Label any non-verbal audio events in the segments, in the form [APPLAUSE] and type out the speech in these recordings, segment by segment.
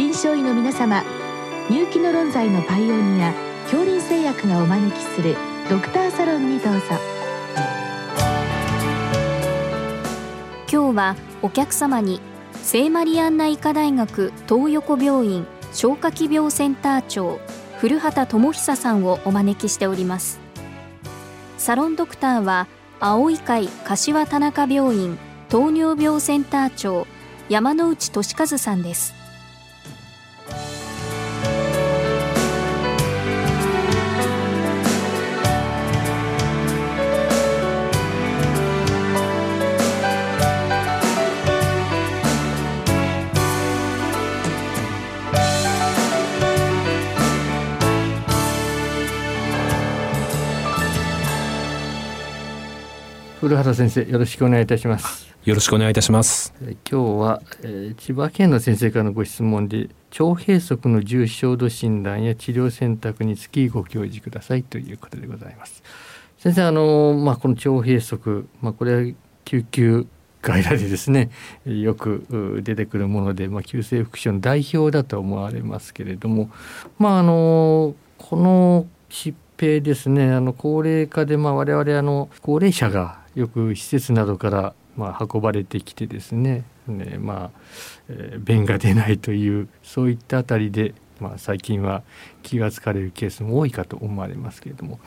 臨床医の皆様入気の論剤のパイオニア恐林製薬がお招きするドクターサロンにどうぞ。今日はお客様に聖マリアンナ医科大学東横病院消化器病センター長古畑智久さんをお招きしております。サロンドクターは青い会柏田中病院糖尿病センター長山内俊和さんです。古畑先生よろしくお願いいたします。よろしくお願いいたします。今日は、えー、千葉県の先生からのご質問で腸閉塞の重症度診断や治療選択につきご教示くださいということでございます。先生あのまあこの腸閉塞まあこれは救急外来でですね [LAUGHS] よく出てくるもので、まあ、急性腹症の代表だと思われますけれどもまああのこの疾病ですねあの高齢化で、まあ、我々あの高齢者がよく施設などからまあ運ばれてきてですね。ねまあ、えー、便が出ないというそういったあたりで、まあ、最近は気が付かれるケースも多いかと思われますけれども。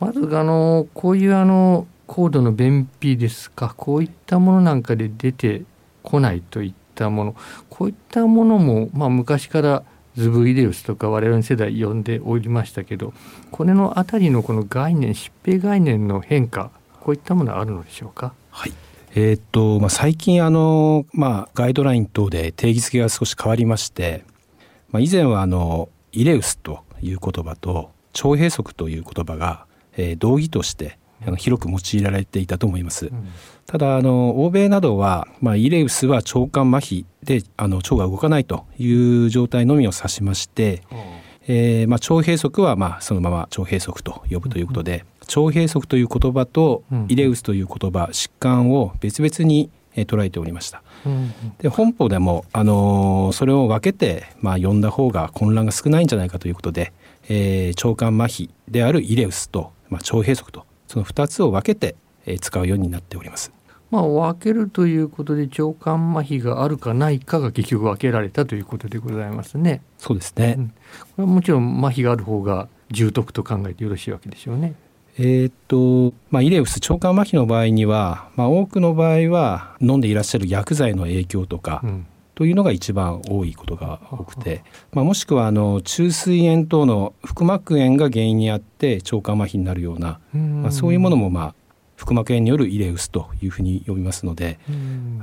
まずあのこういうあの高度の便秘ですかこういったものなんかで出てこないといったものこういったものも、まあ、昔からズブイデウスとか我々の世代呼んでおりましたけどこれの辺りのこの概念疾病概念の変化こういったものはあるのでしょうか？はいえー、っとまあ、最近あの、まあ、ガイドライン等で定義付けが少し変わりまして、まあ、以前はあのイレウスという言葉と腸閉塞という言葉が、えー、同義としてあの広く用いられていたと思います。うん、ただあの欧米などは、まあ、イレウスは腸管麻痺であの腸が動かないという状態のみを指しまして、うん、えー、まあ、腸閉塞はまあそのまま腸閉塞と呼ぶということで、腸閉塞という言葉とイレウスという言葉、疾患を別々に捉えておりました。で本邦でも、あのー、それを分けて、まあ、読んだ方が混乱が少ないんじゃないかということで、えー、腸管麻痺であるイレウスと、まあ、腸閉塞とその2つを分けて、えー、使うようになっております。まあ、分けるということで腸管麻痺があるかないかが結局分けられたということでございますね。そうですね、うん、これはもちろん麻痺がある方が重篤と考えてよろしいわけでしょうね。えー、っとまあ、イレウス腸管麻痺の場合には、まあ、多くの場合は飲んでいらっしゃる薬剤の影響とか、うん、というのが一番多いことが多くて、まあ、もしくはあの中水炎等の腹膜炎が原因にあって腸管麻痺になるような、まあ、そういうものもまあ腹膜炎によるイレウスというふうに呼びますので、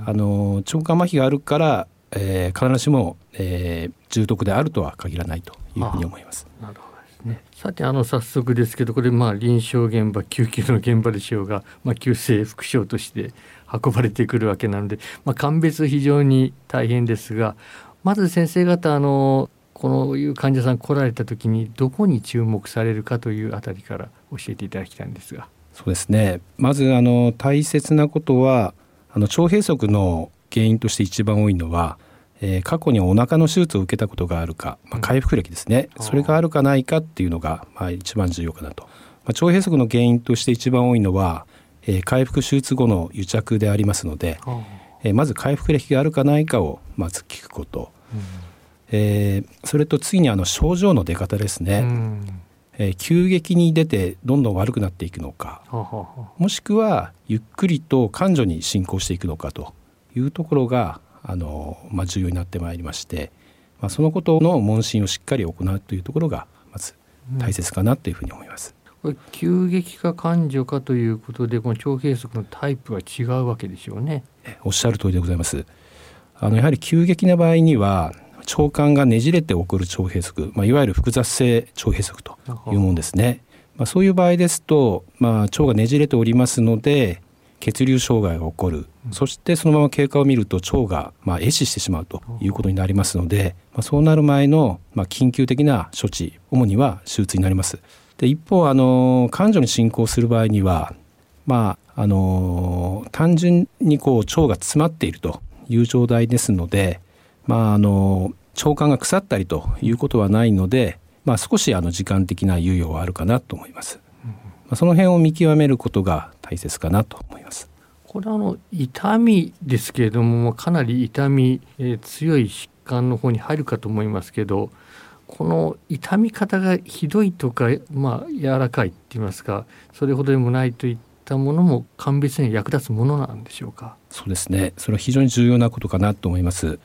あの腸管麻痺があるから、えー、必ずしも、えー、重篤であるとは限らないというふうに思います。なるほどね、さてあの早速ですけどこれまあ臨床現場救急の現場でしょうが、[LAUGHS] まあ、急性副症として運ばれてくるわけなので、まあ、鑑別非常に大変ですがまず先生方あのこういう患者さん来られた時にどこに注目されるかというあたりから教えていただきたいんですが。そうですねまずあの大切なことはあの腸閉塞の原因として一番多いのはえー、過去にお腹の手術を受けたことがあるか、まあ、回復歴ですね、うん、それがあるかないかっていうのが、まあ、一番重要かなと、まあ、腸閉塞の原因として一番多いのは、えー、回復手術後の癒着でありますので、うん、えー、まず回復歴があるかないかをまず聞くこと、うん、えー、それと次にあの症状の出方ですね、うん。えー、急激に出てどんどん悪くなっていくのか、もしくはゆっくりと感情に進行していくのかというところがあの、まあ、重要になってまいりまして、まあ、そのことの問診をしっかり行うというところがまず大切かなというふうに思います。これ急激化感情かということでこの腸閉塞のタイプは違うわけでしょうね。おっしゃる通りでございます。あのやはり急激な場合には腸管がねじれて起こる腸閉塞、まあ、いわゆる複雑性腸閉塞というものですね。まあ、そういう場合ですと、まあ、腸がねじれておりますので血流障害が起こる、そしてそのまま経過を見ると腸がまあ壊死してしまうということになりますので、まあ、そうなる前のまあ緊急的な処置主には手術になります。で一方あの感情に進行する場合にはまああの単純にこう腸が詰まっているという状態ですので、まあ、あの腸管が腐ったりということはないので、まあ、少しあの時間的な猶予はあるかなと思います。まあ、その辺を見極めることが大切かなと思います。これあの痛みですけれどもかなり痛み、えー、強い疾患の方に入るかと思いますけどこの痛み方がひどいとか、まあ、柔らかいって言いますかそれほどでもないといったものも鑑別に役立つものなんでしょうか？そうですね。それは非常に重要なことかなと思います。やは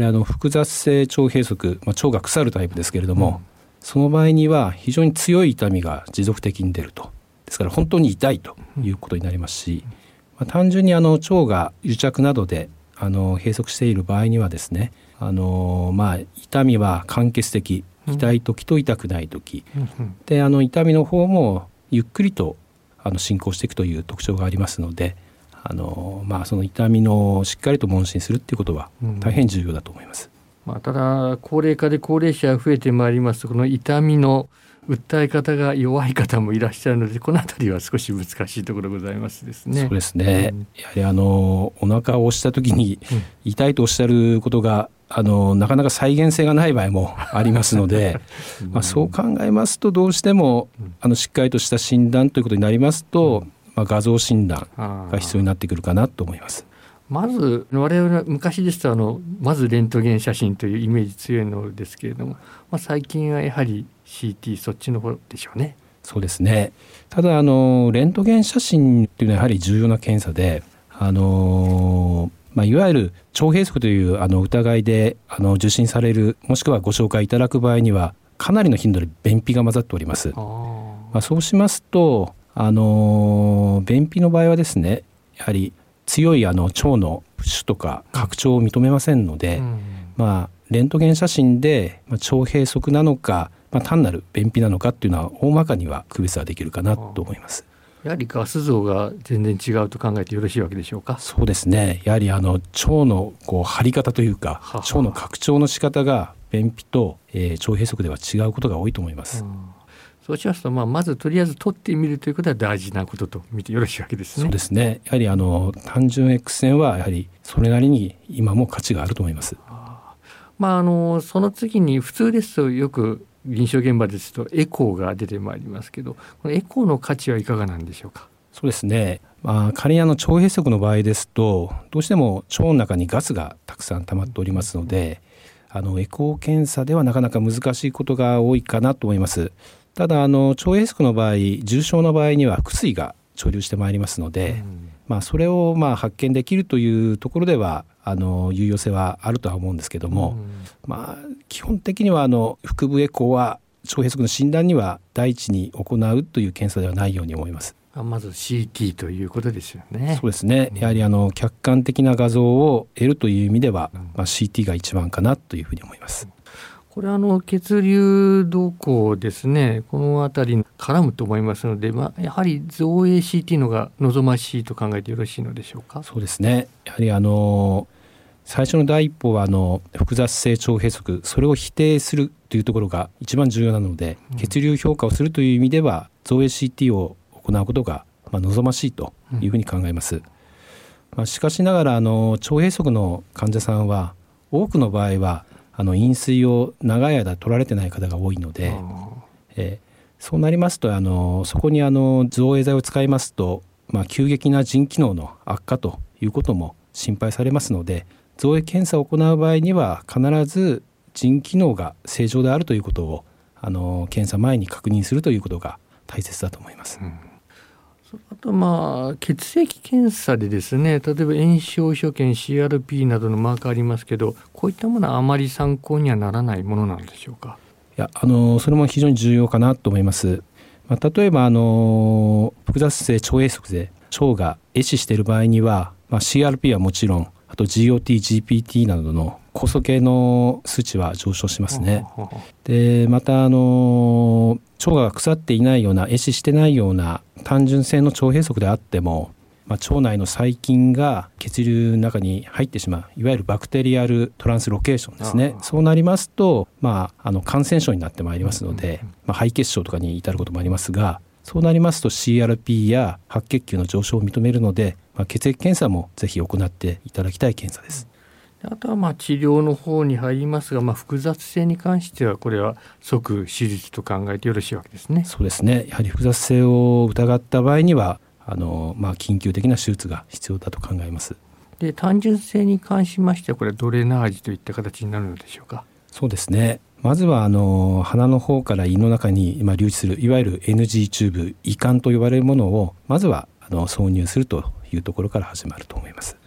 りあの複雑性腸閉塞、まあ、腸が腐るタイプですけれども、うん、その場合には非常に強い痛みが持続的に出るとですから本当に痛いということになりますし、うん、まあ、単純にあの腸が癒着などであの閉塞している場合にはですねあのまあ痛みは間欠的痛い時と痛くない時、であの痛みの方もゆっくりとあの進行していくという特徴がありますのであの、まあ、その痛みのしっかりと問診するっていうことは大変重要だと思います。まあ、ただ高齢化で高齢者が増えてまいりますとこの痛みの訴え方が弱い方もいらっしゃるのでこの辺りは少し難しいところございますですね。そうですね、うん、やはりあのお腹を押した時に痛いとおっしゃることがあのなかなか再現性がない場合も [LAUGHS] ありますので、まあ、そう考えますとどうしてもあのしっかりとした診断ということになりますと、まあ、画像診断が必要になってくるかなと思います。まず我々は昔ですとあのまずレントゲン写真というイメージ強いのですけれども、まあ、最近はやはり CT そっちの方でしょうね。そうですねただあのレントゲン写真っていうのはやはり重要な検査であのまあ、いわゆる腸閉塞というあの疑いであの受診されるもしくはご紹介いただく場合にはかなりの頻度で便秘が混ざっております。まあ、そうしますとあの便秘の場合はですねやはり強いあの腸の浮腫とか拡張を認めませんので、うん、まあレントゲン写真で腸閉塞なのか、まあ、単なる便秘なのかっていうのは大まかには区別はできるかなと思います。やはりガス像が全然違うと考えてよろしいわけでしょうか？そうですね。やはりあの腸のこう張り方というか、腸の拡張の仕方が便秘と、えー、腸閉塞では違うことが多いと思います。うん、そうしますと、まあ、まずとりあえず取ってみるということは大事なことと見てよろしいわけですね。そうですね。やはりあの単純 X 線はやはりそれなりに今も価値があると思います。まあ、あのその次に普通ですとよく臨床現場ですとエコーが出てまいりますけどこのエコーの価値はいかがなんでしょうか？そうですね、まあ、仮にあの腸閉塞の場合ですとどうしても腸の中にガスがたくさん溜まっておりますのであのエコー検査ではなかなか難しいことが多いかなと思います。ただあの腸閉塞の場合重症の場合には腹水が潮流してまいりますので、うん、まあ、それをまあ発見できるというところではあの有用性はあるとは思うんですけども、うん、まあ、基本的にはあの腹部エコーは腸閉塞の診断には第一に行うという検査ではないように思います。まず CT ということですよね。そうですね。やはりあの客観的な画像を得るという意味では、まあ CT が一番かなというふうに思います。これあの血流動向ですねこの辺り絡むと思いますので、まあ、やはり造影 CT のが望ましいと考えてよろしいのでしょうか？そうですねやはりあの最初の第一歩はあの複雑性腸閉塞それを否定するというところが一番重要なので、血流評価をするという意味では造影 CT を行うことがまあ望ましいというふうに考えます。うん、まあ、しかしながらあの腸閉塞の患者さんは多くの場合はあの飲水を長い間取られてない方が多いので、えー、そうなりますとあのそこにあの造影剤を使いますと、まあ、急激な腎機能の悪化ということも心配されますので造影検査を行う場合には必ず腎機能が正常であるということをあの検査前に確認するということが大切だと思います。うんあとまあ血液検査でですね例えば炎症所見 CRP などのマークありますけどこういったものはあまり参考にはならないものなんでしょうか？いやあのそれも非常に重要かなと思います。まあ、例えばあの複雑性腸閉塞で腸が壊死している場合には、まあ、CRP はもちろんあと GOT、GPT などの酵素系の数値は上昇しますね。でまたあの腸が腐っていないような壊死してないような単純性の腸閉塞であっても、まあ、腸内の細菌が血流の中に入ってしまういわゆるバクテリアルトランスロケーションですね。そうなりますと、まあ、あの感染症になってまいりますので、まあ、肺血症とかに至ることもありますがそうなりますと CRP や白血球の上昇を認めるので、まあ、血液検査もぜひ行っていただきたい検査です。あとはまあ治療の方に入りますが、まあ、複雑性に関してはこれは即手術と考えてよろしいわけですね。そうですねやはり複雑性を疑った場合にはあの、まあ、緊急的な手術が必要だと考えます。で単純性に関しましてはこれはドレナージといった形になるのでしょうか？そうですねまずはあの鼻の方から胃の中に今流出するいわゆる NG チューブ胃管と呼ばれるものをまずはあの挿入するというところから始まると思います。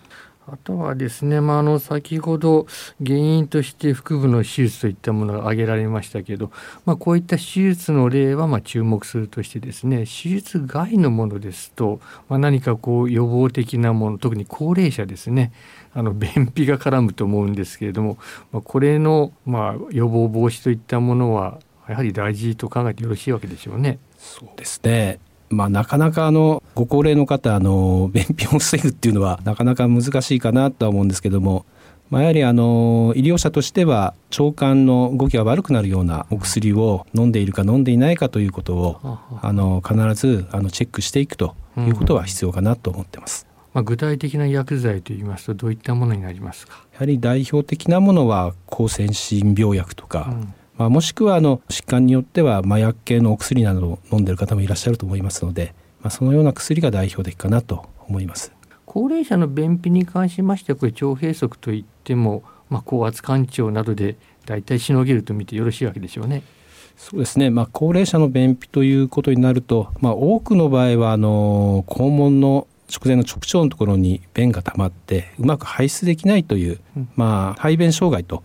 あとはですね、まあ、あの先ほど原因として腹部の手術といったものが挙げられましたけど、まあ、こういった手術の例はま注目するとしてですね手術外のものですと、まあ、何かこう予防的なもの特に高齢者ですねあの便秘が絡むと思うんですけれども、ま、これのま予防防止といったものはやはり大事と考えてよろしいわけでしょうね。そうですねまあ、なかなかあのご高齢の方あの [LAUGHS] 便秘を防ぐっていうのはなかなか難しいかなとは思うんですけども、まあ、やはりあの医療者としては腸管の動きが悪くなるようなお薬を飲んでいるか飲んでいないかということをあの必ずあのチェックしていくということは必要かなと思ってます。まあ、具体的な薬剤といいますとどういったものになりますか？やはり代表的なものは抗先進病薬とか、うんまあ、もしくはあの疾患によっては麻薬系のお薬などを飲んでいる方もいらっしゃると思いますので、まあ、そのような薬が代表的かなと思います。高齢者の便秘に関しましてはこれ腸閉塞といっても、まあ、高圧干潮などで大体しのげると見てよろしいわけでしょうね。そうですね、まあ、高齢者の便秘ということになると、まあ、多くの場合はあの肛門の食前の直腸のところに便が溜まってうまく排出できないという、うん、まあ、排便障害と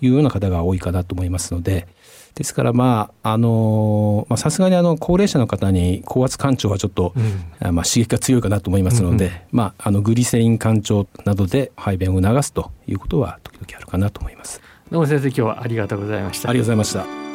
いうような方が多いかなと思いますので。ですからまああのさすがにあの高齢者の方に高圧干潮はちょっと、うん、まあ、刺激が強いかなと思いますので、うんうん、まあ、あのグリセリン干潮などで排便を流すということは時々あるかなと思います。どうも先生今日はありがとうございました。ありがとうございました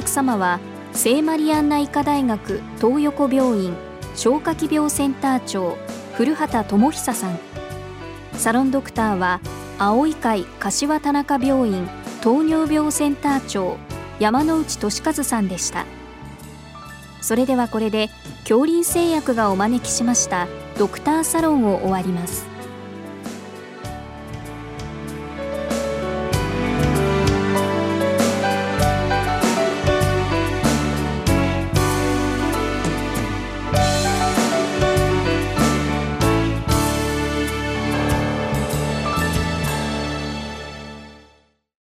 客様は聖マリアンナ医科大学東横病院消化器病センター長古畑智久さん。サロンドクターは青い会柏田中病院糖尿病センター長山内俊和さんでした。それではこれで恐林製薬がお招きしましたドクターサロンを終わります。